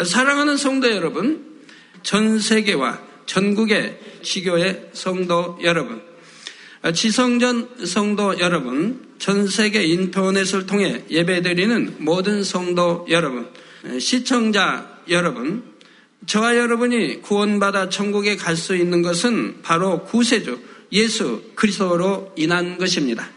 사랑하는 성도 여러분, 전 세계와 전국의 지교의 성도 여러분, 지성전 성도 여러분, 전 세계 인터넷을 통해 예배드리는 모든 성도 여러분, 시청자 여러분, 저와 여러분이 구원받아 천국에 갈 수 있는 것은 바로 구세주 예수 그리스도로 인한 것입니다.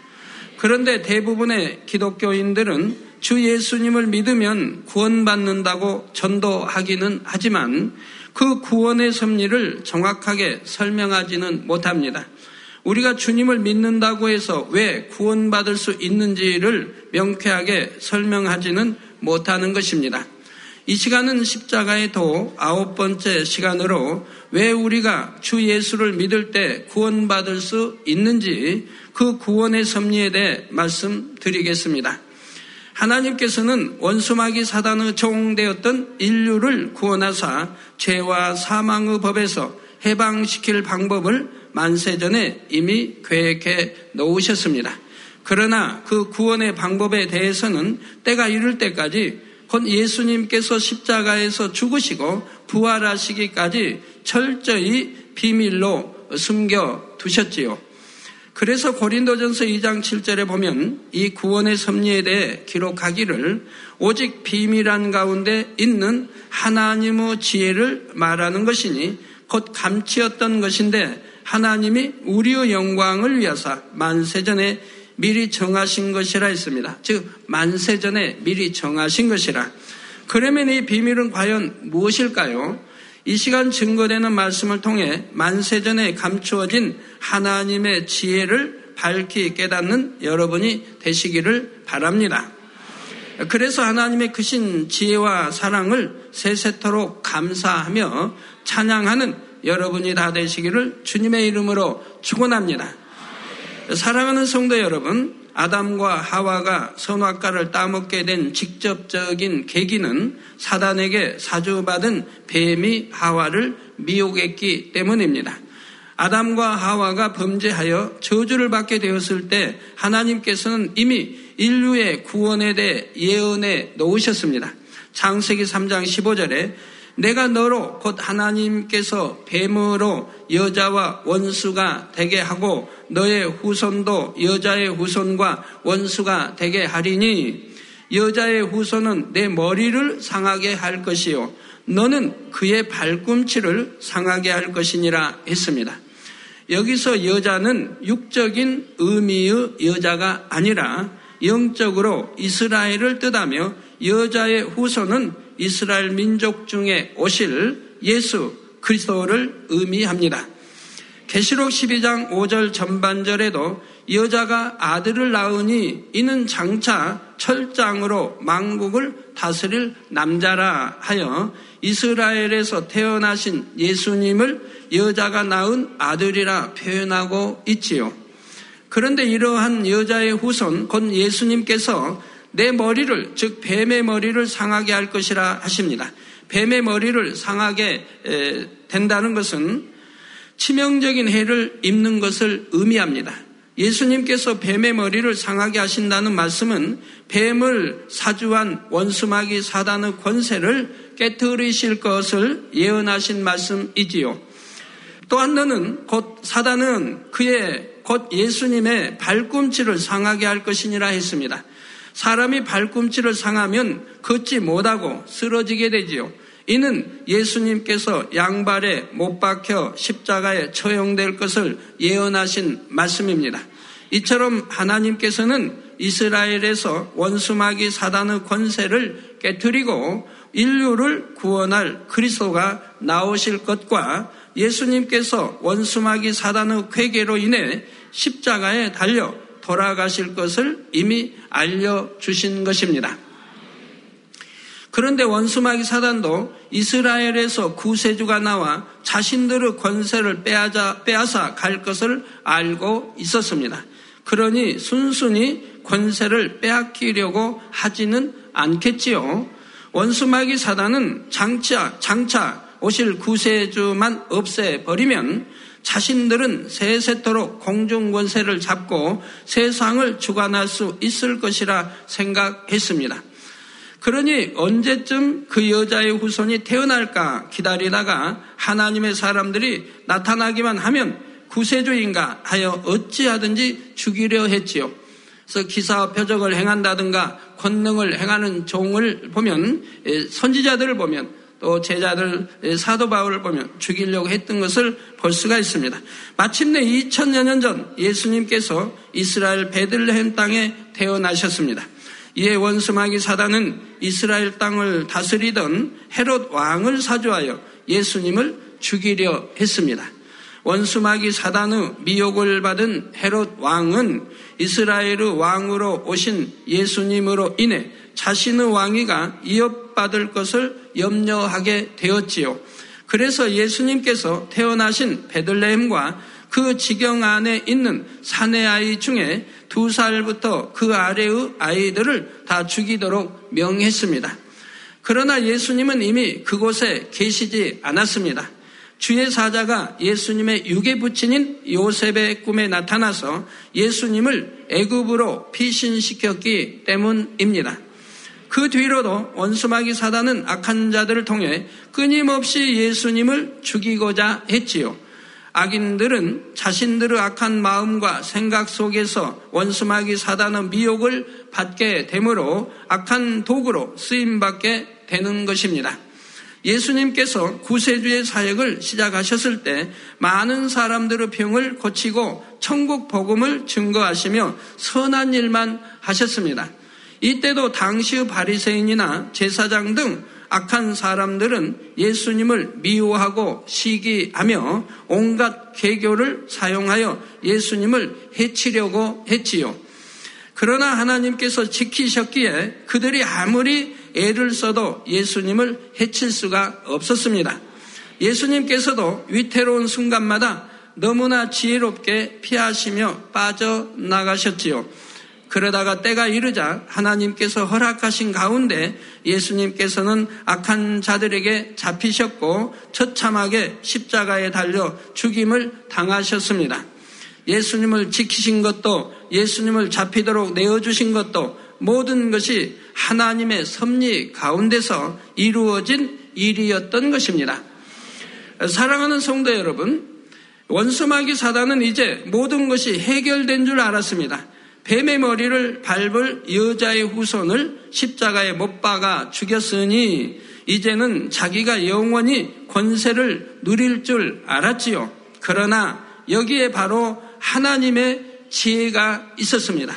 그런데 대부분의 기독교인들은 주 예수님을 믿으면 구원받는다고 전도하기는 하지만 그 구원의 섭리를 정확하게 설명하지는 못합니다. 우리가 주님을 믿는다고 해서 왜 구원받을 수 있는지를 명쾌하게 설명하지는 못하는 것입니다. 이 시간은 십자가의 도 아홉 번째 시간으로 왜 우리가 주 예수를 믿을 때 구원받을 수 있는지 그 구원의 섭리에 대해 말씀드리겠습니다. 하나님께서는 원수마귀 사단의 종되었던 인류를 구원하사 죄와 사망의 법에서 해방시킬 방법을 만세전에 이미 계획해 놓으셨습니다. 그러나 그 구원의 방법에 대해서는 때가 이를 때까지 곧 예수님께서 십자가에서 죽으시고 부활하시기까지 철저히 비밀로 숨겨 두셨지요. 그래서 고린도전서 2장 7절에 보면 이 구원의 섭리에 대해 기록하기를 오직 비밀한 가운데 있는 하나님의 지혜를 말하는 것이니 곧 감치었던 것인데 하나님이 우리의 영광을 위하사 만세전에 미리 정하신 것이라 했습니다. 즉 만세전에 미리 정하신 것이라. 그러면 이 비밀은 과연 무엇일까요? 이 시간 증거되는 말씀을 통해 만세전에 감추어진 하나님의 지혜를 밝히 깨닫는 여러분이 되시기를 바랍니다. 그래서 하나님의 크신 지혜와 사랑을 세세토록 감사하며 찬양하는 여러분이 다 되시기를 주님의 이름으로 축원합니다. 사랑하는 성도 여러분, 아담과 하와가 선악과를 따먹게 된 직접적인 계기는 사단에게 사주받은 뱀이 하와를 미혹했기 때문입니다. 아담과 하와가 범죄하여 저주를 받게 되었을 때 하나님께서는 이미 인류의 구원에 대해 예언해 놓으셨습니다. 창세기 3장 15절에 내가 너로 곧 하나님께서 뱀으로 여자와 원수가 되게 하고 너의 후손도 여자의 후손과 원수가 되게 하리니 여자의 후손은 내 머리를 상하게 할 것이요 너는 그의 발꿈치를 상하게 할 것이니라 했습니다. 여기서 여자는 육적인 의미의 여자가 아니라 영적으로 이스라엘을 뜻하며 여자의 후손은 이스라엘 민족 중에 오실 예수 그리스도를 의미합니다. 계시록 12장 5절 전반절에도 여자가 아들을 낳으니 이는 장차 철장으로 망국을 다스릴 남자라 하여 이스라엘에서 태어나신 예수님을 여자가 낳은 아들이라 표현하고 있지요. 그런데 이러한 여자의 후손, 곧 예수님께서 내 머리를 즉 뱀의 머리를 상하게 할 것이라 하십니다. 뱀의 머리를 상하게 된다는 것은 치명적인 해를 입는 것을 의미합니다. 예수님께서 뱀의 머리를 상하게 하신다는 말씀은 뱀을 사주한 원수마귀 사단의 권세를 깨뜨리실 것을 예언하신 말씀이지요. 또 한 너는 곧 사단은 그의 곧 예수님의 발꿈치를 상하게 할 것이니라 했습니다. 사람이 발꿈치를 상하면 걷지 못하고 쓰러지게 되지요. 이는 예수님께서 양발에 못 박혀 십자가에 처형될 것을 예언하신 말씀입니다. 이처럼 하나님께서는 이스라엘에서 원수마귀 사단의 권세를 깨뜨리고 인류를 구원할 그리스도가 나오실 것과 예수님께서 원수마귀 사단의 회개로 인해 십자가에 달려 돌아가실 것을 이미 알려주신 것입니다. 그런데 원수마귀 사단도 이스라엘에서 구세주가 나와 자신들의 권세를 빼앗아, 빼앗아 갈 것을 알고 있었습니다. 그러니 순순히 권세를 빼앗기려고 하지는 않겠지요. 원수마귀 사단은 장차, 장차 오실 구세주만 없애버리면 자신들은 세세토록 공중 권세를 잡고 세상을 주관할 수 있을 것이라 생각했습니다. 그러니 언제쯤 그 여자의 후손이 태어날까 기다리다가 하나님의 사람들이 나타나기만 하면 구세주인가 하여 어찌하든지 죽이려 했지요. 그래서 기사와 표적을 행한다든가 권능을 행하는 종을 보면 예, 선지자들을 보면 또 제자들 예, 사도 바울을 보면 죽이려고 했던 것을 볼 수가 있습니다. 마침내 2000여 년 전 예수님께서 이스라엘 베들레헴 땅에 태어나셨습니다. 이에 원수마귀 사단은 이스라엘 땅을 다스리던 헤롯 왕을 사주하여 예수님을 죽이려 했습니다. 원수마귀 사단의 미혹을 받은 헤롯 왕은 이스라엘의 왕으로 오신 예수님으로 인해 자신의 왕위가 이어 받을 것을 염려하게 되었지요. 그래서 예수님께서 태어나신 베들레헴과 그 지경 안에 있는 사내 아이 중에 두 살부터 그 아래의 아이들을 다 죽이도록 명했습니다. 그러나 예수님은 이미 그곳에 계시지 않았습니다. 주의 사자가 예수님의 육의 부친인 요셉의 꿈에 나타나서 예수님을 애굽으로 피신시켰기 때문입니다. 그 뒤로도 원수마귀 사단은 악한 자들을 통해 끊임없이 예수님을 죽이고자 했지요. 악인들은 자신들의 악한 마음과 생각 속에서 원수마귀 사단의 미혹을 받게 되므로 악한 도구로 쓰임받게 되는 것입니다. 예수님께서 구세주의 사역을 시작하셨을 때 많은 사람들의 병을 고치고 천국 복음을 증거하시며 선한 일만 하셨습니다. 이때도 당시의 바리새인이나 제사장 등 악한 사람들은 예수님을 미워하고 시기하며 온갖 개교를 사용하여 예수님을 해치려고 했지요. 그러나 하나님께서 지키셨기에 그들이 아무리 애를 써도 예수님을 해칠 수가 없었습니다. 예수님께서도 위태로운 순간마다 너무나 지혜롭게 피하시며 빠져나가셨지요. 그러다가 때가 이르자 하나님께서 허락하신 가운데 예수님께서는 악한 자들에게 잡히셨고 처참하게 십자가에 달려 죽임을 당하셨습니다. 예수님을 지키신 것도 예수님을 잡히도록 내어주신 것도 모든 것이 하나님의 섭리 가운데서 이루어진 일이었던 것입니다. 사랑하는 성도 여러분, 원수마귀 사단은 이제 모든 것이 해결된 줄 알았습니다. 뱀의 머리를 밟을 여자의 후손을 십자가에 못 박아 죽였으니 이제는 자기가 영원히 권세를 누릴 줄 알았지요. 그러나 여기에 바로 하나님의 지혜가 있었습니다.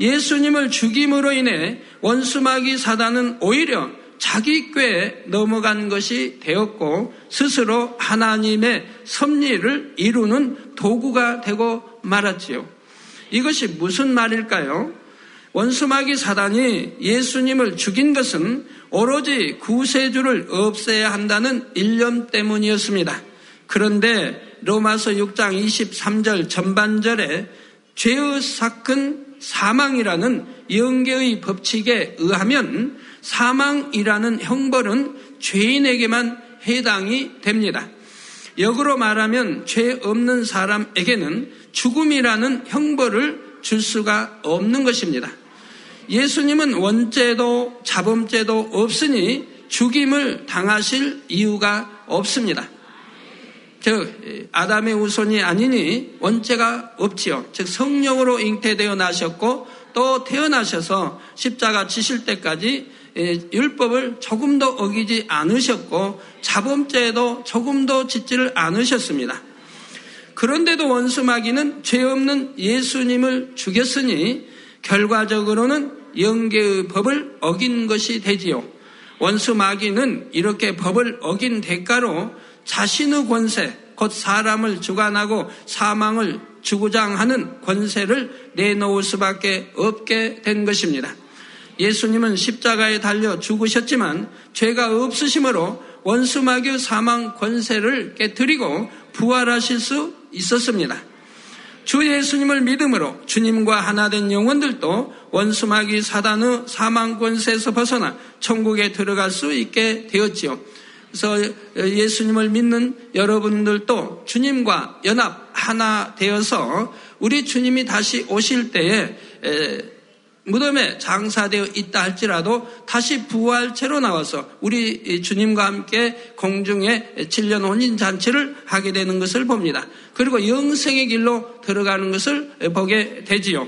예수님을 죽임으로 인해 원수마귀 사단은 오히려 자기 꾀에 넘어간 것이 되었고 스스로 하나님의 섭리를 이루는 도구가 되고 말았지요. 이것이 무슨 말일까요? 원수마귀 사단이 예수님을 죽인 것은 오로지 구세주를 없애야 한다는 일념 때문이었습니다. 그런데 로마서 6장 23절 전반절에 죄의 사건 사망이라는 영계의 법칙에 의하면 사망이라는 형벌은 죄인에게만 해당이 됩니다. 역으로 말하면 죄 없는 사람에게는 죽음이라는 형벌을 줄 수가 없는 것입니다. 예수님은 원죄도 자범죄도 없으니 죽임을 당하실 이유가 없습니다. 즉 아담의 후손이 아니니 원죄가 없지요. 즉 성령으로 잉태되어 나셨고 또 태어나셔서 십자가 지실 때까지 율법을 조금도 어기지 않으셨고 자범죄도 조금도 짓지를 않으셨습니다. 그런데도 원수마귀는 죄 없는 예수님을 죽였으니 결과적으로는 영계의 법을 어긴 것이 되지요. 원수마귀는 이렇게 법을 어긴 대가로 자신의 권세, 곧 사람을 주관하고 사망을 주구장하는 권세를 내놓을 수밖에 없게 된 것입니다. 예수님은 십자가에 달려 죽으셨지만 죄가 없으심으로 원수마귀 사망 권세를 깨뜨리고 부활하실 수 있었습니다. 주 예수님을 믿음으로 주님과 하나 된 영혼들도 원수 마귀 사단의 사망 권세에서 벗어나 천국에 들어갈 수 있게 되었지요. 그래서 예수님을 믿는 여러분들도 주님과 연합 하나 되어서 우리 주님이 다시 오실 때에 무덤에 장사되어 있다 할지라도 다시 부활체로 나와서 우리 주님과 함께 공중에 7년 혼인 잔치를 하게 되는 것을 봅니다. 그리고 영생의 길로 들어가는 것을 보게 되지요.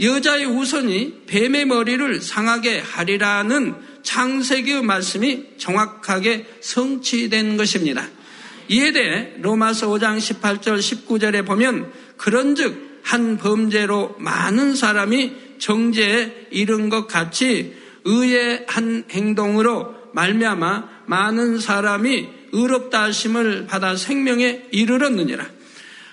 여자의 후손이 뱀의 머리를 상하게 하리라는 창세기의 말씀이 정확하게 성취된 것입니다. 이에 대해 로마서 5장 18절 19절에 보면 그런즉 한 범죄로 많은 사람이 정죄에 이른 것 같이 의의 한 행동으로 말미암아 많은 사람이 의롭다 하심을 받아 생명에 이르렀느니라.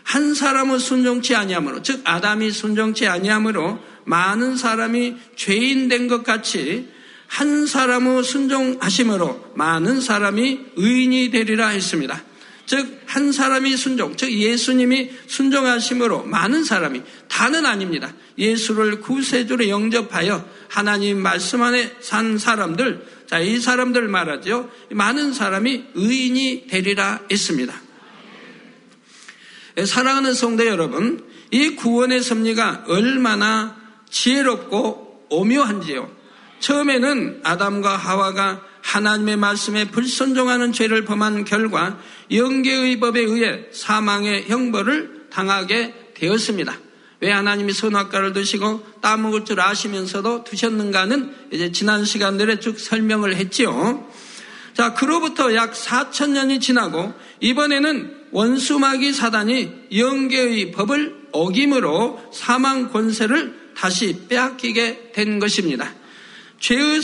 한 사람은 순종치 아니하므로 즉 아담이 순종치 아니하므로 많은 사람이 죄인 된 것 같이 한 사람의 순종하심으로 많은 사람이 의인이 되리라 했습니다. 즉, 한 사람이 순종, 즉, 예수님이 순종하심으로 많은 사람이, 다는 아닙니다. 예수를 구세주로 영접하여 하나님 말씀 안에 산 사람들, 자, 이 사람들 말하죠. 많은 사람이 의인이 되리라 했습니다. 사랑하는 성도 여러분, 이 구원의 섭리가 얼마나 지혜롭고 오묘한지요. 처음에는 아담과 하와가 하나님의 말씀에 불순종하는 죄를 범한 결과 영계의 법에 의해 사망의 형벌을 당하게 되었습니다. 왜 하나님이 선악과를 드시고 따먹을 줄 아시면서도 드셨는가는 이제 지난 시간들에 쭉 설명을 했지요. 자, 그로부터 약 4천 년이 지나고 이번에는 원수마귀 사단이 영계의 법을 어김으로 사망 권세를 다시 빼앗기게 된 것입니다. 죄의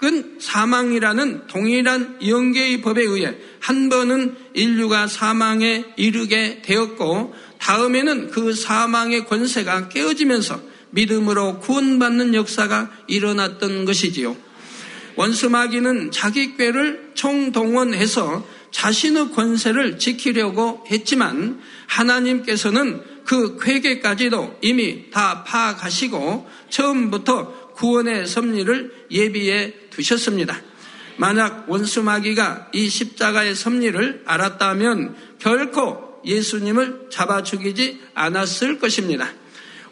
사건 사망이라는 동일한 영계의 법에 의해 한 번은 인류가 사망에 이르게 되었고 다음에는 그 사망의 권세가 깨어지면서 믿음으로 구원받는 역사가 일어났던 것이지요. 원수마귀는 자기 꾀를 총동원해서 자신의 권세를 지키려고 했지만 하나님께서는 그 쾌계까지도 이미 다 파악하시고 처음부터 구원의 섭리를 예비해 두셨습니다. 만약 원수 마귀가 이 십자가의 섭리를 알았다면 결코 예수님을 잡아 죽이지 않았을 것입니다.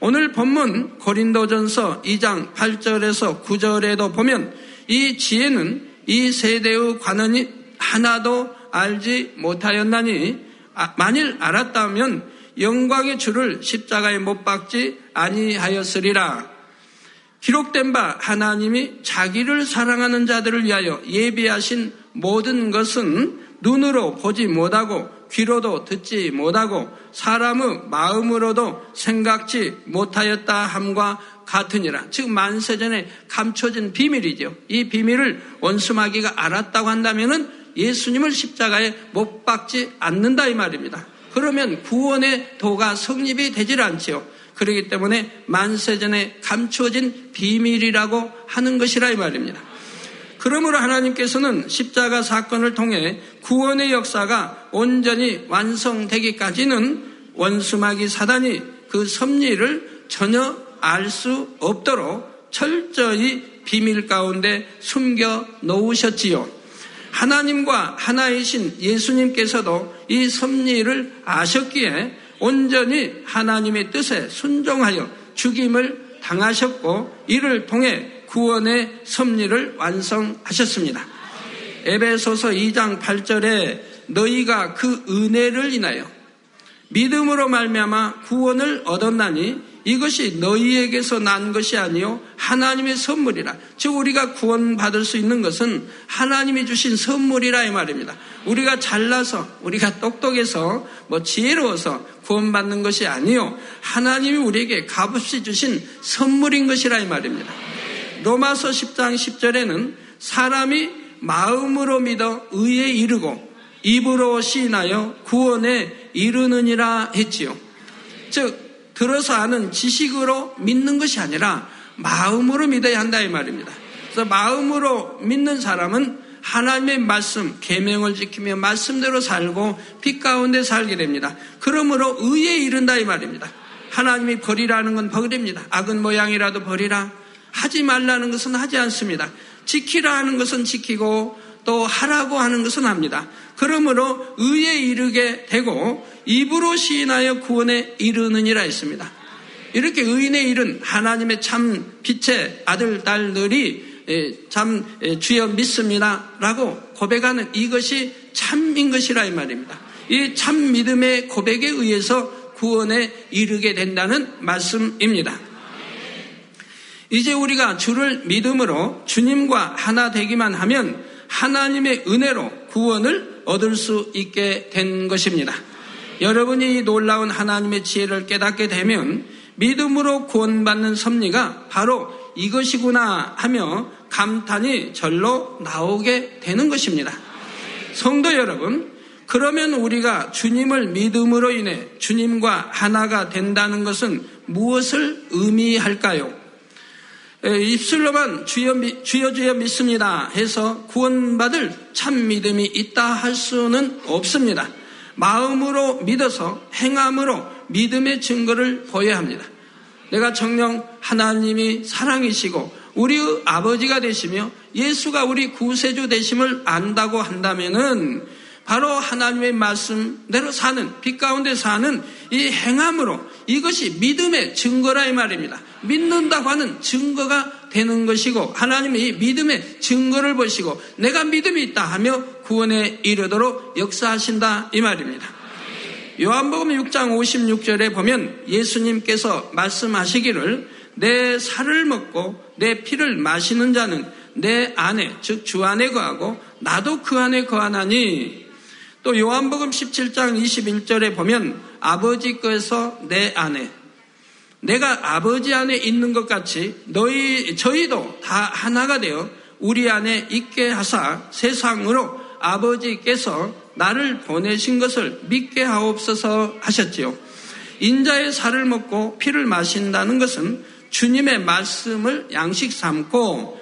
오늘 본문 고린도전서 2장 8절에서 9절에도 보면 이 지혜는 이 세대의 관원이 하나도 알지 못하였나니 아, 만일 알았다면 영광의 주를 십자가에 못 박지 아니하였으리라. 기록된 바 하나님이 자기를 사랑하는 자들을 위하여 예비하신 모든 것은 눈으로 보지 못하고 귀로도 듣지 못하고 사람의 마음으로도 생각지 못하였다 함과 같으니라. 즉 만세전에 감춰진 비밀이죠. 이 비밀을 원수마귀가 알았다고 한다면은 예수님을 십자가에 못 박지 않는다 이 말입니다. 그러면 구원의 도가 성립이 되질 않지요. 그렇기 때문에 만세전에 감추어진 비밀이라고 하는 것이라 이 말입니다. 그러므로 하나님께서는 십자가 사건을 통해 구원의 역사가 온전히 완성되기까지는 원수마귀 사단이 그 섭리를 전혀 알 수 없도록 철저히 비밀 가운데 숨겨 놓으셨지요. 하나님과 하나이신 예수님께서도 이 섭리를 아셨기에 온전히 하나님의 뜻에 순종하여 죽임을 당하셨고 이를 통해 구원의 섭리를 완성하셨습니다. 에베소서 2장 8절에 너희가 그 은혜를 인하여 믿음으로 말미암아 구원을 얻었나니 이것이 너희에게서 난 것이 아니요 하나님의 선물이라. 즉 우리가 구원받을 수 있는 것은 하나님이 주신 선물이라 이 말입니다. 우리가 잘나서 우리가 똑똑해서 뭐 지혜로워서 구원받는 것이 아니요 하나님이 우리에게 값없이 주신 선물인 것이라 이 말입니다. 로마서 10장 10절에는 사람이 마음으로 믿어 의에 이르고 입으로 시인하여 구원에 이르느니라 했지요. 즉 들어서 아는 지식으로 믿는 것이 아니라 마음으로 믿어야 한다 이 말입니다. 그래서 마음으로 믿는 사람은 하나님의 말씀, 계명을 지키며 말씀대로 살고 빛 가운데 살게 됩니다. 그러므로 의에 이른다 이 말입니다. 하나님이 버리라는 건 버립니다. 악은 모양이라도 버리라. 하지 말라는 것은 하지 않습니다. 지키라 하는 것은 지키고 또 하라고 하는 것은 합니다. 그러므로 의에 이르게 되고 입으로 시인하여 구원에 이르느니라 했습니다. 이렇게 의인의 일은 하나님의 참 빛의 아들, 딸들이 참 주여 믿습니다. 라고 고백하는 이것이 참인 것이라 이 말입니다. 이 참 믿음의 고백에 의해서 구원에 이르게 된다는 말씀입니다. 이제 우리가 주를 믿음으로 주님과 하나 되기만 하면 하나님의 은혜로 구원을 얻을 수 있게 된 것입니다. 여러분이 놀라운 하나님의 지혜를 깨닫게 되면 믿음으로 구원받는 섭리가 바로 이것이구나 하며 감탄이 절로 나오게 되는 것입니다. 성도 여러분, 그러면 우리가 주님을 믿음으로 인해 주님과 하나가 된다는 것은 무엇을 의미할까요? 입술로만 주여, 주여 주여 믿습니다 해서 구원받을 참 믿음이 있다 할 수는 없습니다. 마음으로 믿어서 행함으로 믿음의 증거를 보여야 합니다. 내가 정령 하나님이 사랑이시고 우리 아버지가 되시며 예수가 우리 구세주 되심을 안다고 한다면은 바로 하나님의 말씀대로 사는 빛 가운데 사는 이 행함으로 이것이 믿음의 증거라 이 말입니다. 믿는다고 하는 증거가 되는 것이고 하나님이 믿음의 증거를 보시고 내가 믿음이 있다 하며 구원에 이르도록 역사하신다 이 말입니다. 요한복음 6장 56절에 보면 예수님께서 말씀하시기를 내 살을 먹고 내 피를 마시는 자는 내 안에 즉 주 안에 거하고 나도 그 안에 거하나니 또 요한복음 17장 21절에 보면 아버지께서 내 안에 내가 아버지 안에 있는 것 같이 너희 저희도 다 하나가 되어 우리 안에 있게 하사 세상으로 아버지께서 나를 보내신 것을 믿게 하옵소서 하셨지요. 인자의 살을 먹고 피를 마신다는 것은 주님의 말씀을 양식 삼고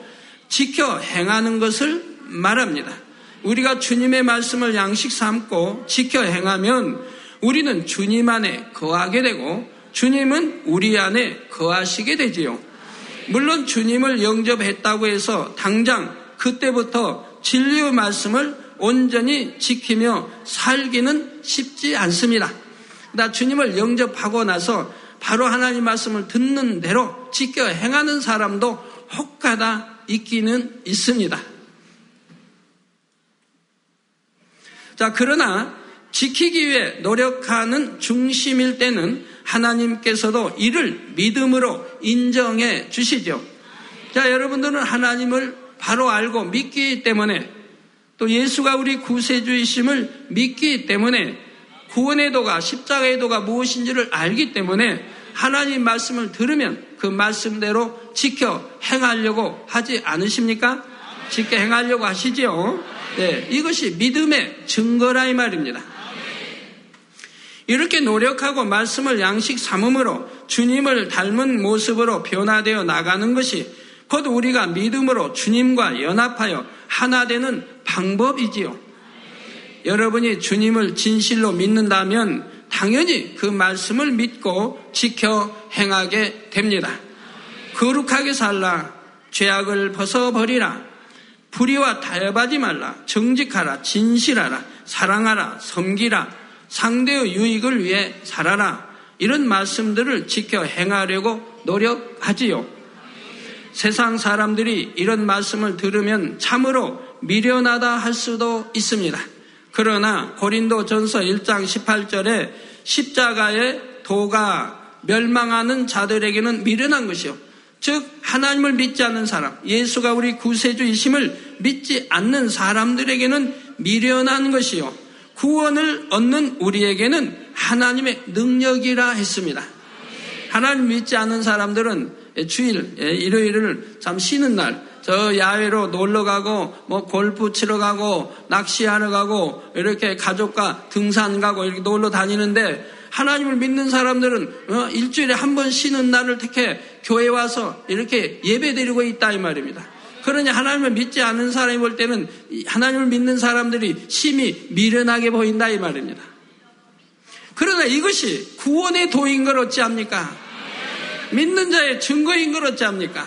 지켜 행하는 것을 말합니다. 우리가 주님의 말씀을 양식 삼고 지켜 행하면 우리는 주님 안에 거하게 되고 주님은 우리 안에 거하시게 되지요. 물론 주님을 영접했다고 해서 당장 그때부터 진리의 말씀을 온전히 지키며 살기는 쉽지 않습니다. 나 주님을 영접하고 나서 바로 하나님 말씀을 듣는 대로 지켜 행하는 사람도 혹가다 있기는 있습니다. 자, 그러나 지키기 위해 노력하는 중심일 때는 하나님께서도 이를 믿음으로 인정해 주시죠. 자, 여러분들은 하나님을 바로 알고 믿기 때문에 또 예수가 우리 구세주이심을 믿기 때문에 구원의 도가 십자가의 도가 무엇인지를 알기 때문에 하나님 말씀을 들으면 그 말씀대로 지켜 행하려고 하지 않으십니까? 지켜 행하려고 하시지요. 네, 이것이 믿음의 증거라 이 말입니다. 이렇게 노력하고 말씀을 양식 삼음으로 주님을 닮은 모습으로 변화되어 나가는 것이 곧 우리가 믿음으로 주님과 연합하여 하나 되는 방법이지요. 여러분이 주님을 진실로 믿는다면 당연히 그 말씀을 믿고 지켜 행하게 됩니다. 거룩하게 살라. 죄악을 벗어버리라. 불의와 타협하지 말라. 정직하라. 진실하라. 사랑하라. 섬기라. 상대의 유익을 위해 살아라. 이런 말씀들을 지켜 행하려고 노력하지요. 세상 사람들이 이런 말씀을 들으면 참으로 미련하다 할 수도 있습니다. 그러나 고린도 전서 1장 18절에 십자가의 도가 멸망하는 자들에게는 미련한 것이요. 즉, 하나님을 믿지 않는 사람, 예수가 우리 구세주이심을 믿지 않는 사람들에게는 미련한 것이요. 구원을 얻는 우리에게는 하나님의 능력이라 했습니다. 하나님 믿지 않는 사람들은 주일, 예, 일요일을 참 쉬는 날, 저 야외로 놀러 가고, 뭐 골프 치러 가고, 낚시하러 가고, 이렇게 가족과 등산 가고, 이렇게 놀러 다니는데, 하나님을 믿는 사람들은 어, 일주일에 한 번 쉬는 날을 택해 교회 와서 이렇게 예배 드리고 있다 이 말입니다. 그러니 하나님을 믿지 않는 사람이 볼 때는 하나님을 믿는 사람들이 심히 미련하게 보인다 이 말입니다. 그러나 이것이 구원의 도인 걸 어찌합니까? 믿는 자의 증거인 걸 어찌합니까?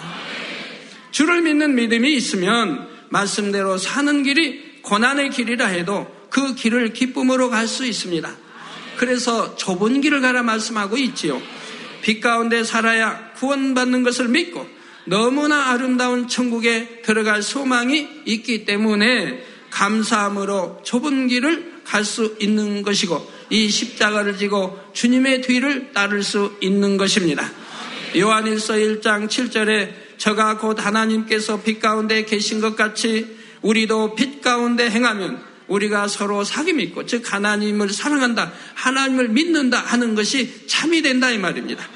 주를 믿는 믿음이 있으면 말씀대로 사는 길이 고난의 길이라 해도 그 길을 기쁨으로 갈 수 있습니다. 그래서 좁은 길을 가라 말씀하고 있지요. 빛 가운데 살아야 구원받는 것을 믿고 너무나 아름다운 천국에 들어갈 소망이 있기 때문에 감사함으로 좁은 길을 갈 수 있는 것이고 이 십자가를 지고 주님의 뒤를 따를 수 있는 것입니다. 요한일서 1장 7절에 저가 곧 하나님께서 빛 가운데 계신 것 같이 우리도 빛 가운데 행하면 우리가 서로 사귐 믿고 즉 하나님을 사랑한다 하나님을 믿는다 하는 것이 참이 된다 이 말입니다.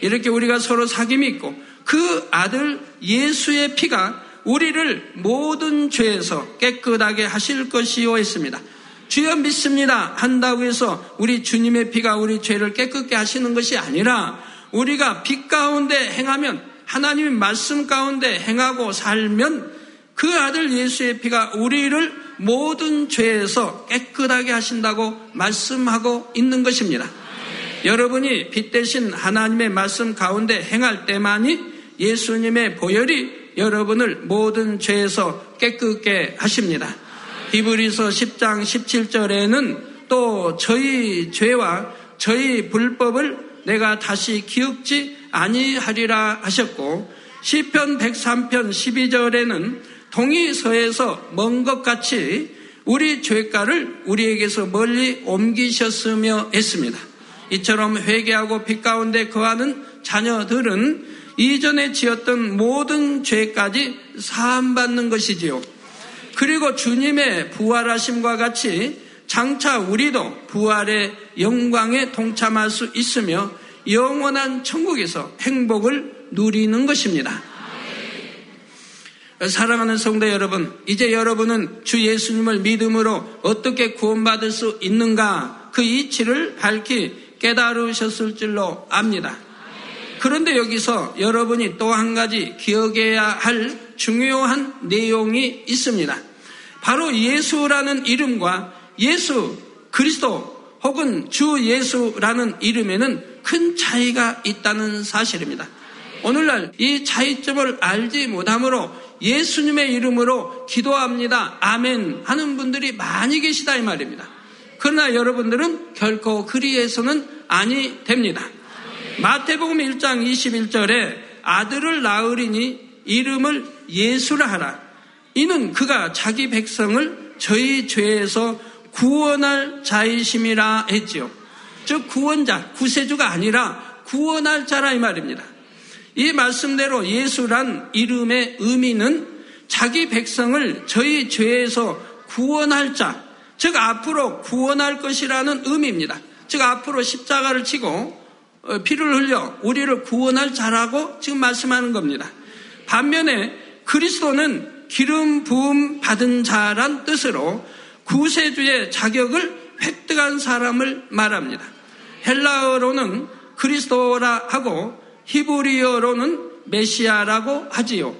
이렇게 우리가 서로 사귐 믿고 그 아들 예수의 피가 우리를 모든 죄에서 깨끗하게 하실 것이요 했습니다. 주여 믿습니다 한다고 해서 우리 주님의 피가 우리 죄를 깨끗게 하시는 것이 아니라 우리가 빛 가운데 행하면 하나님의 말씀 가운데 행하고 살면 그 아들 예수의 피가 우리를 모든 죄에서 깨끗하게 하신다고 말씀하고 있는 것입니다. 여러분이 빛 대신 하나님의 말씀 가운데 행할 때만이 예수님의 보혈이 여러분을 모든 죄에서 깨끗게 하십니다. 히브리서 10장 17절에는 또 저희 죄와 저희 불법을 내가 다시 기억지 아니하리라 하셨고 시편 103편 12절에는 동의서에서 먼 것 같이 우리 죄가를 우리에게서 멀리 옮기셨으며 했습니다. 이처럼 회개하고 빛 가운데 거하는 자녀들은 이전에 지었던 모든 죄까지 사함받는 것이지요. 그리고 주님의 부활하심과 같이 장차 우리도 부활의 영광에 동참할 수 있으며 영원한 천국에서 행복을 누리는 것입니다. 사랑하는 성도 여러분, 이제 여러분은 주 예수님을 믿음으로 어떻게 구원받을 수 있는가 그 이치를 밝히 깨달으셨을 줄로 압니다. 그런데 여기서 여러분이 또 한 가지 기억해야 할 중요한 내용이 있습니다. 바로 예수라는 이름과 예수 그리스도 혹은 주 예수라는 이름에는 큰 차이가 있다는 사실입니다. 오늘날 이 차이점을 알지 못하므로 예수님의 이름으로 기도합니다. 아멘 하는 분들이 많이 계시다 이 말입니다. 그러나 여러분들은 결코 그리해서는 아니 됩니다. 마태복음 1장 21절에 아들을 낳으리니 이름을 예수라 하라. 이는 그가 자기 백성을 저희 죄에서 구원할 자이심이라 했지요. 즉 구원자, 구세주가 아니라 구원할 자라 이 말입니다. 이 말씀대로 예수란 이름의 의미는 자기 백성을 저희 죄에서 구원할 자, 즉 앞으로 구원할 것이라는 의미입니다. 즉 앞으로 십자가를 치고 어, 피를 흘려 우리를 구원할 자라고 지금 말씀하는 겁니다. 반면에 그리스도는 기름 부음 받은 자란 뜻으로 구세주의 자격을 획득한 사람을 말합니다. 헬라어로는 그리스도라 하고 히브리어로는 메시아라고 하지요.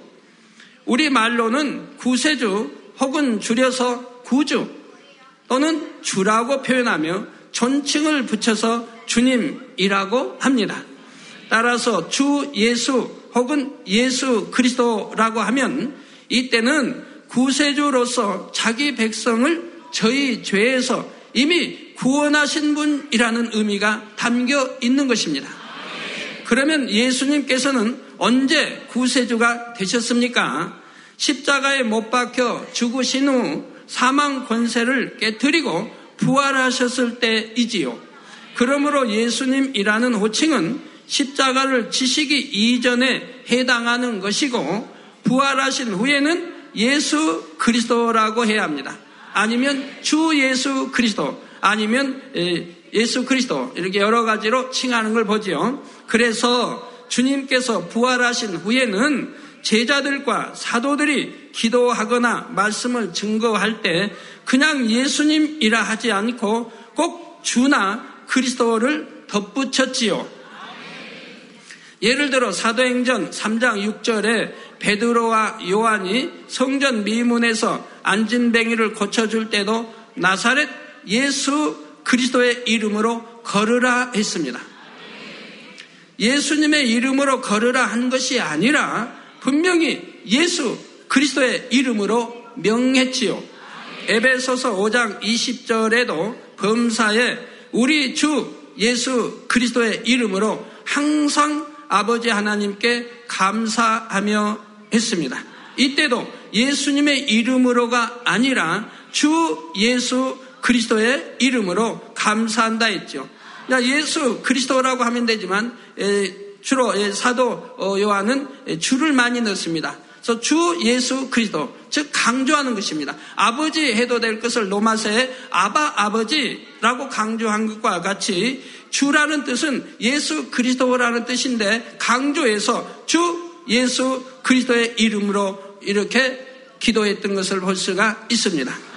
우리 말로는 구세주 혹은 줄여서 구주 또는 주라고 표현하며 존칭을 붙여서 주님이라고 합니다. 따라서 주 예수 혹은 예수 그리스도라고 하면 이때는 구세주로서 자기 백성을 저희 죄에서 이미 구원하신 분이라는 의미가 담겨 있는 것입니다. 그러면 예수님께서는 언제 구세주가 되셨습니까? 십자가에 못 박혀 죽으신 후 사망 권세를 깨뜨리고 부활하셨을 때이지요. 그러므로 예수님이라는 호칭은 십자가를 지시기 이전에 해당하는 것이고 부활하신 후에는 예수 그리스도라고 해야 합니다. 아니면 주 예수 그리스도 아니면 예수 그리스도 이렇게 여러 가지로 칭하는 걸 보지요. 그래서 주님께서 부활하신 후에는 제자들과 사도들이 기도하거나 말씀을 증거할 때 그냥 예수님이라 하지 않고 꼭 주나 그리스도를 덧붙였지요. 예를 들어 사도행전 3장 6절에 베드로와 요한이 성전 미문에서 안진뱅이를 고쳐줄 때도 나사렛 예수 그리스도의 이름으로 걸으라 했습니다. 예수님의 이름으로 걸으라 한 것이 아니라 분명히 예수 그리스도의 이름으로 명했지요. 에베소서 5장 20절에도 범사에 우리 주 예수 그리스도의 이름으로 항상 아버지 하나님께 감사하며 했습니다. 이때도 예수님의 이름으로가 아니라 주 예수 그리스도의 이름으로 감사한다 했죠. 예수 그리스도라고 하면 되지만 주로 사도 어, 요한은 주를 많이 넣습니다. 그래서 주 예수 그리스도 즉 강조하는 것입니다. 아버지 해도 될 것을 로마서에 아바 아버지라고 강조한 것과 같이 주라는 뜻은 예수 그리스도라는 뜻인데 강조해서 주 예수 그리스도의 이름으로 이렇게 기도했던 것을 볼 수가 있습니다.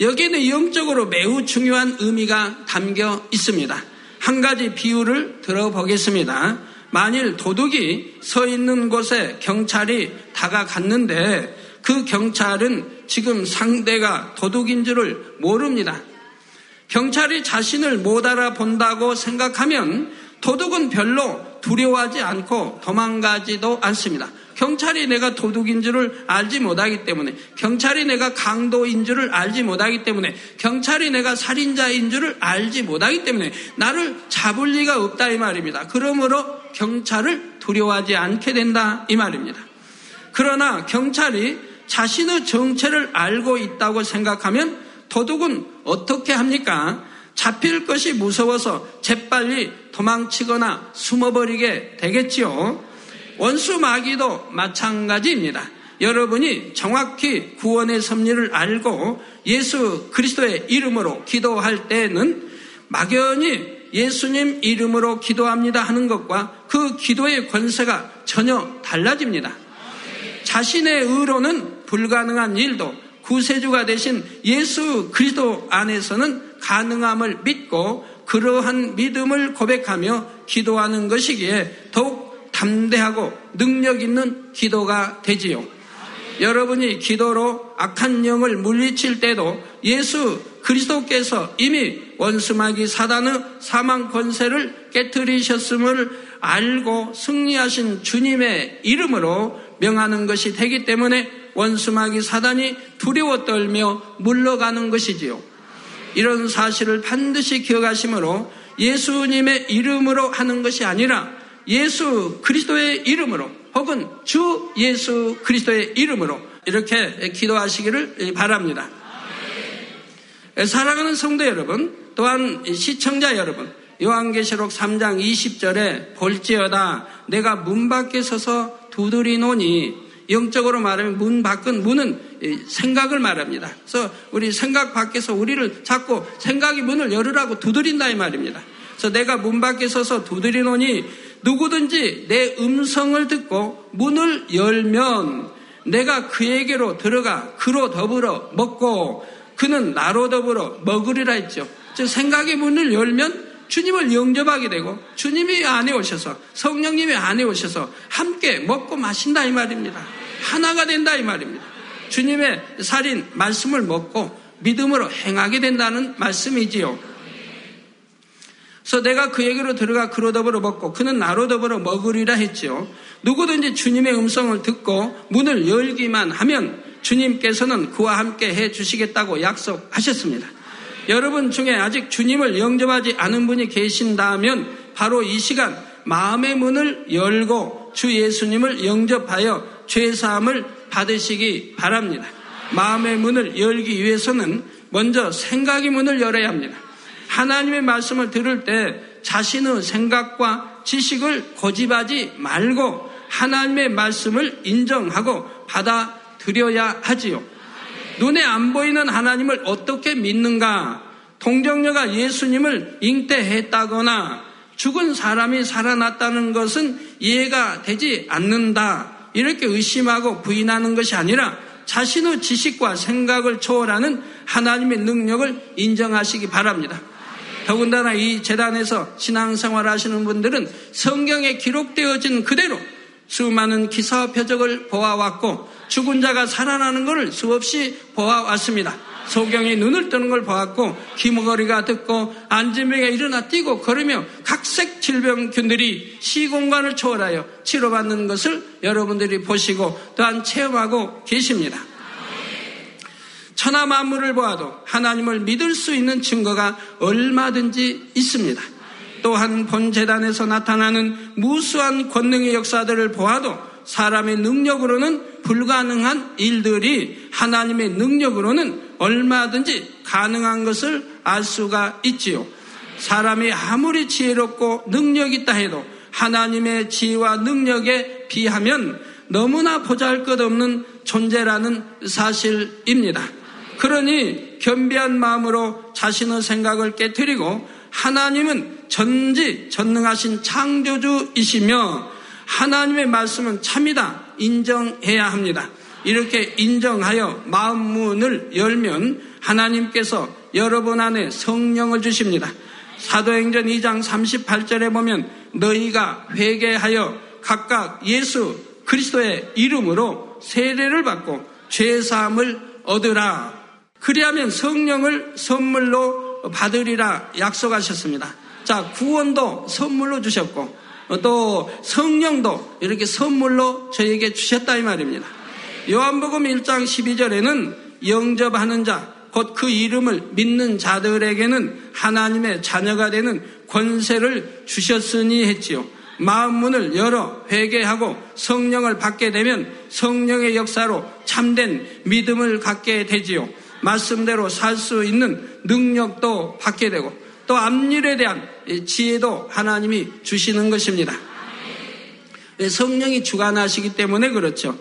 여기에는 영적으로 매우 중요한 의미가 담겨 있습니다. 한 가지 비유를 들어보겠습니다. 만일 도둑이 서 있는 곳에 경찰이 다가갔는데 그 경찰은 지금 상대가 도둑인 줄을 모릅니다. 경찰이 자신을 못 알아본다고 생각하면 도둑은 별로 두려워하지 않고 도망가지도 않습니다. 경찰이 내가 도둑인 줄을 알지 못하기 때문에, 경찰이 내가 강도인 줄을 알지 못하기 때문에, 경찰이 내가 살인자인 줄을 알지 못하기 때문에, 나를 잡을 리가 없다 이 말입니다. 그러므로 경찰을 두려워하지 않게 된다 이 말입니다. 그러나 경찰이 자신의 정체를 알고 있다고 생각하면 도둑은 어떻게 합니까? 잡힐 것이 무서워서 재빨리 도망치거나 숨어버리게 되겠지요. 원수 마귀도 마찬가지입니다. 여러분이 정확히 구원의 섭리를 알고 예수 그리스도의 이름으로 기도할 때는 막연히 예수님 이름으로 기도합니다 하는 것과 그 기도의 권세가 전혀 달라집니다. 자신의 의로는 불가능한 일도 구세주가 되신 예수 그리스도 안에서는 가능함을 믿고 그러한 믿음을 고백하며 기도하는 것이기에 더욱 담대하고 능력 있는 기도가 되지요. 여러분이 기도로 악한 영을 물리칠 때도 예수 그리스도께서 이미 원수마귀 사단의 사망 권세를 깨뜨리셨음을 알고 승리하신 주님의 이름으로 명하는 것이 되기 때문에 원수마귀 사단이 두려워 떨며 물러가는 것이지요. 이런 사실을 반드시 기억하시므로 예수님의 이름으로 하는 것이 아니라 예수 그리스도의 이름으로 혹은 주 예수 그리스도의 이름으로 이렇게 기도하시기를 바랍니다. 사랑하는 성도 여러분, 또한 시청자 여러분, 요한계시록 3장 20절에 볼지어다 내가 문 밖에 서서 두드리노니 영적으로 말하면 문 밖은 문은 생각을 말합니다. 그래서 우리 생각 밖에서 우리를 자꾸 생각이 문을 열으라고 두드린다 이 말입니다. 그래서 내가 문 밖에 서서 두드리노니 누구든지 내 음성을 듣고 문을 열면 내가 그에게로 들어가 그로 더불어 먹고 그는 나로 더불어 먹으리라 했죠. 즉 생각의 문을 열면 주님을 영접하게 되고 주님이 안에 오셔서 성령님이 안에 오셔서 함께 먹고 마신다 이 말입니다. 하나가 된다 이 말입니다. 주님의 살인 말씀을 먹고 믿음으로 행하게 된다는 말씀이지요. 그래서 내가 그에게로 들어가 그로 더불어 먹고 그는 나로 더불어 먹으리라 했지요. 누구든지 주님의 음성을 듣고 문을 열기만 하면 주님께서는 그와 함께 해 주시겠다고 약속하셨습니다. 여러분 중에 아직 주님을 영접하지 않은 분이 계신다면 바로 이 시간 마음의 문을 열고 주 예수님을 영접하여 죄사함을 받으시기 바랍니다. 마음의 문을 열기 위해서는 먼저 생각의 문을 열어야 합니다. 하나님의 말씀을 들을 때 자신의 생각과 지식을 고집하지 말고 하나님의 말씀을 인정하고 받아들여야 하지요. 눈에 안 보이는 하나님을 어떻게 믿는가? 동정녀가 예수님을 잉태했다거나 죽은 사람이 살아났다는 것은 이해가 되지 않는다. 이렇게 의심하고 부인하는 것이 아니라 자신의 지식과 생각을 초월하는 하나님의 능력을 인정하시기 바랍니다. 더군다나 이 재단에서 신앙생활 하시는 분들은 성경에 기록되어진 그대로 수많은 기사와 표적을 보아왔고 죽은 자가 살아나는 것을 수없이 보아왔습니다. 소경이 눈을 뜨는 걸 보았고 기머거리가 듣고 안진병이 일어나 뛰고 걸으며 각색 질병균들이 시공간을 초월하여 치료받는 것을 여러분들이 보시고 또한 체험하고 계십니다. 천하 만물을 보아도 하나님을 믿을 수 있는 증거가 얼마든지 있습니다. 또한 본 재단에서 나타나는 무수한 권능의 역사들을 보아도 사람의 능력으로는 불가능한 일들이 하나님의 능력으로는 얼마든지 가능한 것을 알 수가 있지요. 사람이 아무리 지혜롭고 능력 있다 해도 하나님의 지혜와 능력에 비하면 너무나 보잘 것 없는 존재라는 사실입니다. 그러니 겸비한 마음으로 자신의 생각을 깨뜨리고 하나님은 전지 전능하신 창조주이시며 하나님의 말씀은 참이다 인정해야 합니다. 이렇게 인정하여 마음 문을 열면 하나님께서 여러분 안에 성령을 주십니다. 사도행전 2장 38절에 보면 너희가 회개하여 각각 예수 그리스도의 이름으로 세례를 받고 죄 사함을 얻으라. 그리하면 성령을 선물로 받으리라 약속하셨습니다. 자, 구원도 선물로 주셨고 또 성령도 이렇게 선물로 저에게 주셨다 이 말입니다. 요한복음 1장 12절에는 영접하는 자, 곧 그 이름을 믿는 자들에게는 하나님의 자녀가 되는 권세를 주셨으니 했지요. 마음 문을 열어 회개하고 성령을 받게 되면 성령의 역사로 참된 믿음을 갖게 되지요. 말씀대로 살 수 있는 능력도 받게 되고 또 앞일에 대한 지혜도 하나님이 주시는 것입니다. 성령이 주관하시기 때문에 그렇죠.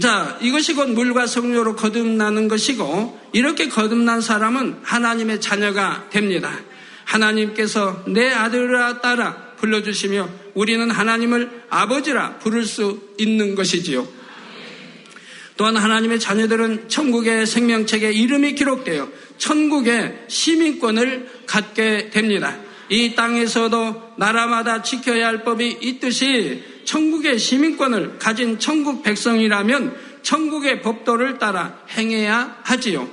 자, 이것이 곧 물과 성료로 거듭나는 것이고, 이렇게 거듭난 사람은 하나님의 자녀가 됩니다. 하나님께서 내 아들아 따라 불러주시며, 우리는 하나님을 아버지라 부를 수 있는 것이지요. 또한 하나님의 자녀들은 천국의 생명책에 이름이 기록되어 천국의 시민권을 갖게 됩니다. 이 땅에서도 나라마다 지켜야 할 법이 있듯이 천국의 시민권을 가진 천국 백성이라면 천국의 법도를 따라 행해야 하지요.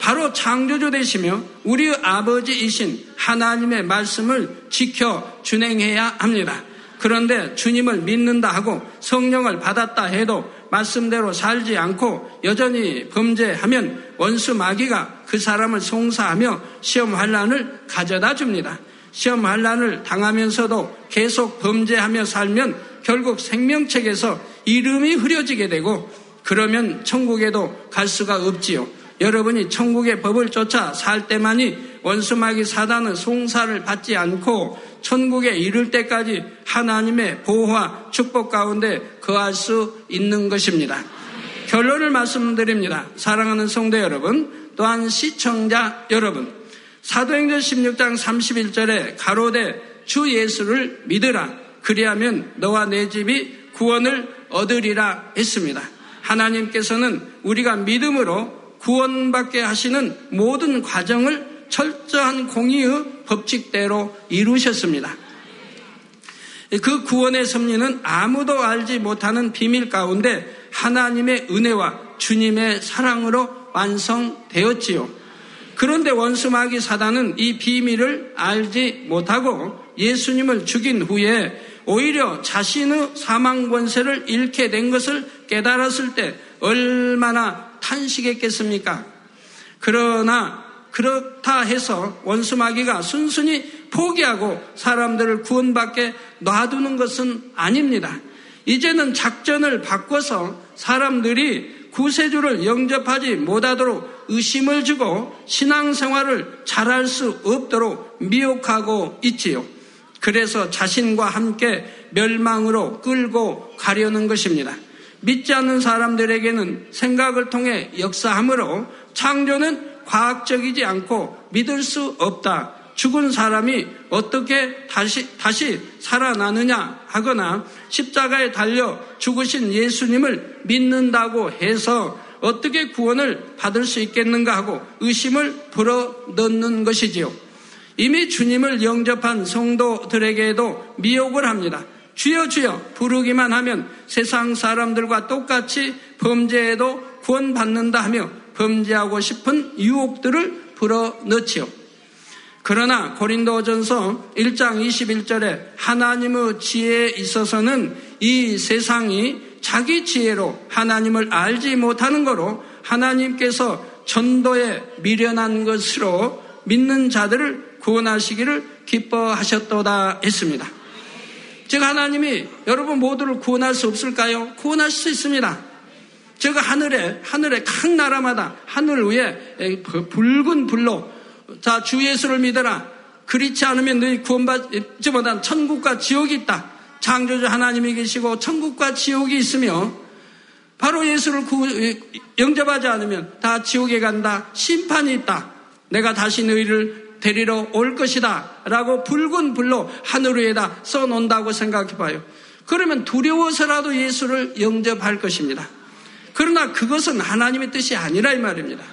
바로 창조주 되시며 우리 아버지이신 하나님의 말씀을 지켜 준행해야 합니다. 그런데 주님을 믿는다 하고 성령을 받았다 해도 말씀대로 살지 않고 여전히 범죄하면 원수 마귀가 그 사람을 송사하며 시험 환란을 가져다 줍니다. 시험 환란을 당하면서도 계속 범죄하며 살면 결국 생명책에서 이름이 흐려지게 되고 그러면 천국에도 갈 수가 없지요. 여러분이 천국의 법을 쫓아 살 때만이 원수마귀 사단은 송사를 받지 않고 천국에 이를 때까지 하나님의 보호와 축복 가운데 거할 수 있는 것입니다. 결론을 말씀드립니다. 사랑하는 성도 여러분, 또한 시청자 여러분, 사도행전 16장 31절에 가로되 주 예수를 믿으라. 그리하면 너와 내 집이 구원을 얻으리라 했습니다. 하나님께서는 우리가 믿음으로 구원받게 하시는 모든 과정을 철저한 공의의 법칙대로 이루셨습니다. 그 구원의 섭리는 아무도 알지 못하는 비밀 가운데 하나님의 은혜와 주님의 사랑으로 완성되었지요. 그런데 원수마귀 사단은 이 비밀을 알지 못하고 예수님을 죽인 후에 오히려 자신의 사망 권세를 잃게 된 것을 깨달았을 때 얼마나 탄식했겠습니까? 그러나 그렇다 해서 원수마귀가 순순히 포기하고 사람들을 구원받게 놔두는 것은 아닙니다. 이제는 작전을 바꿔서 사람들이 구세주를 영접하지 못하도록 의심을 주고 신앙생활을 잘할 수 없도록 미혹하고 있지요. 그래서 자신과 함께 멸망으로 끌고 가려는 것입니다. 믿지 않는 사람들에게는 생각을 통해 역사함으로 창조는 과학적이지 않고 믿을 수 없다. 죽은 사람이 어떻게 다시, 다시 살아나느냐 하거나 십자가에 달려 죽으신 예수님을 믿는다고 해서 어떻게 구원을 받을 수 있겠는가 하고 의심을 불어 넣는 것이지요. 이미 주님을 영접한 성도들에게도 미혹을 합니다. 주여 주여 부르기만 하면 세상 사람들과 똑같이 범죄에도 구원받는다 하며 범죄하고 싶은 유혹들을 불어넣지요. 그러나 고린도전서 1장 21절에 하나님의 지혜에 있어서는 이 세상이 자기 지혜로 하나님을 알지 못하는 거로 하나님께서 전도에 미련한 것으로 믿는 자들을 구원하시기를 기뻐하셨도다 했습니다. 제가 하나님이 여러분 모두를 구원할 수 없을까요? 구원할 수 있습니다. 제가 하늘에, 하늘에 각 나라마다 하늘 위에 붉은 불로 자, 주 예수를 믿어라. 그렇지 않으면 너희 구원받지 못한 천국과 지옥이 있다. 창조주 하나님이 계시고 천국과 지옥이 있으며 바로 예수를 구, 영접하지 않으면 다 지옥에 간다. 심판이 있다. 내가 다시 너희를 데리러 올 것이다. 라고 붉은 불로 하늘 위에다 써놓는다고 생각해 봐요. 그러면 두려워서라도 예수를 영접할 것입니다. 그러나 그것은 하나님의 뜻이 아니라 이 말입니다.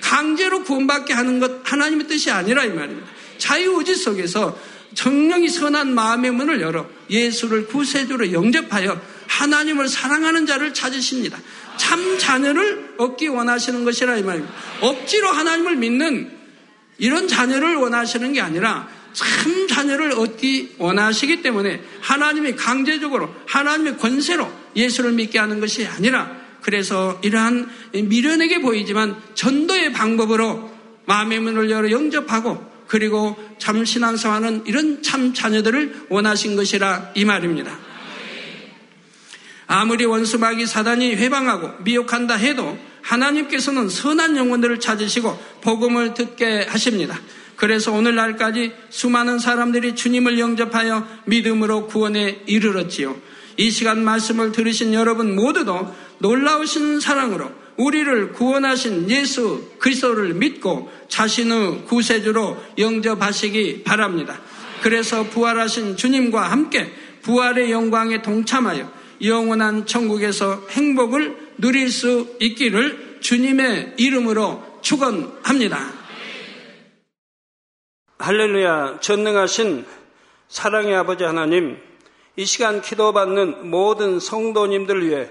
강제로 구원받게 하는 것 하나님의 뜻이 아니라 이 말입니다. 자유의지 속에서 정령이 선한 마음의 문을 열어 예수를 구세주로 영접하여 하나님을 사랑하는 자를 찾으십니다. 참 자녀를 얻기 원하시는 것이라 이 말입니다. 억지로 하나님을 믿는 이런 자녀를 원하시는 게 아니라 참 자녀를 얻기 원하시기 때문에 하나님이 강제적으로 하나님의 권세로 예수를 믿게 하는 것이 아니라 그래서 이러한 미련하게 보이지만 전도의 방법으로 마음의 문을 열어 영접하고 그리고 참 신앙생활하는 이런 참 자녀들을 원하신 것이라 이 말입니다. 아무리 원수마귀 사단이 회방하고 미혹한다 해도 하나님께서는 선한 영혼들을 찾으시고 복음을 듣게 하십니다. 그래서 오늘날까지 수많은 사람들이 주님을 영접하여 믿음으로 구원에 이르렀지요. 이 시간 말씀을 들으신 여러분 모두도 놀라우신 사랑으로 우리를 구원하신 예수 그리스도를 믿고 자신의 구세주로 영접하시기 바랍니다. 그래서 부활하신 주님과 함께 부활의 영광에 동참하여 영원한 천국에서 행복을 누릴 수 있기를 주님의 이름으로 축원합니다. 할렐루야 전능하신 사랑의 아버지 하나님 이 시간 기도받는 모든 성도님들 위해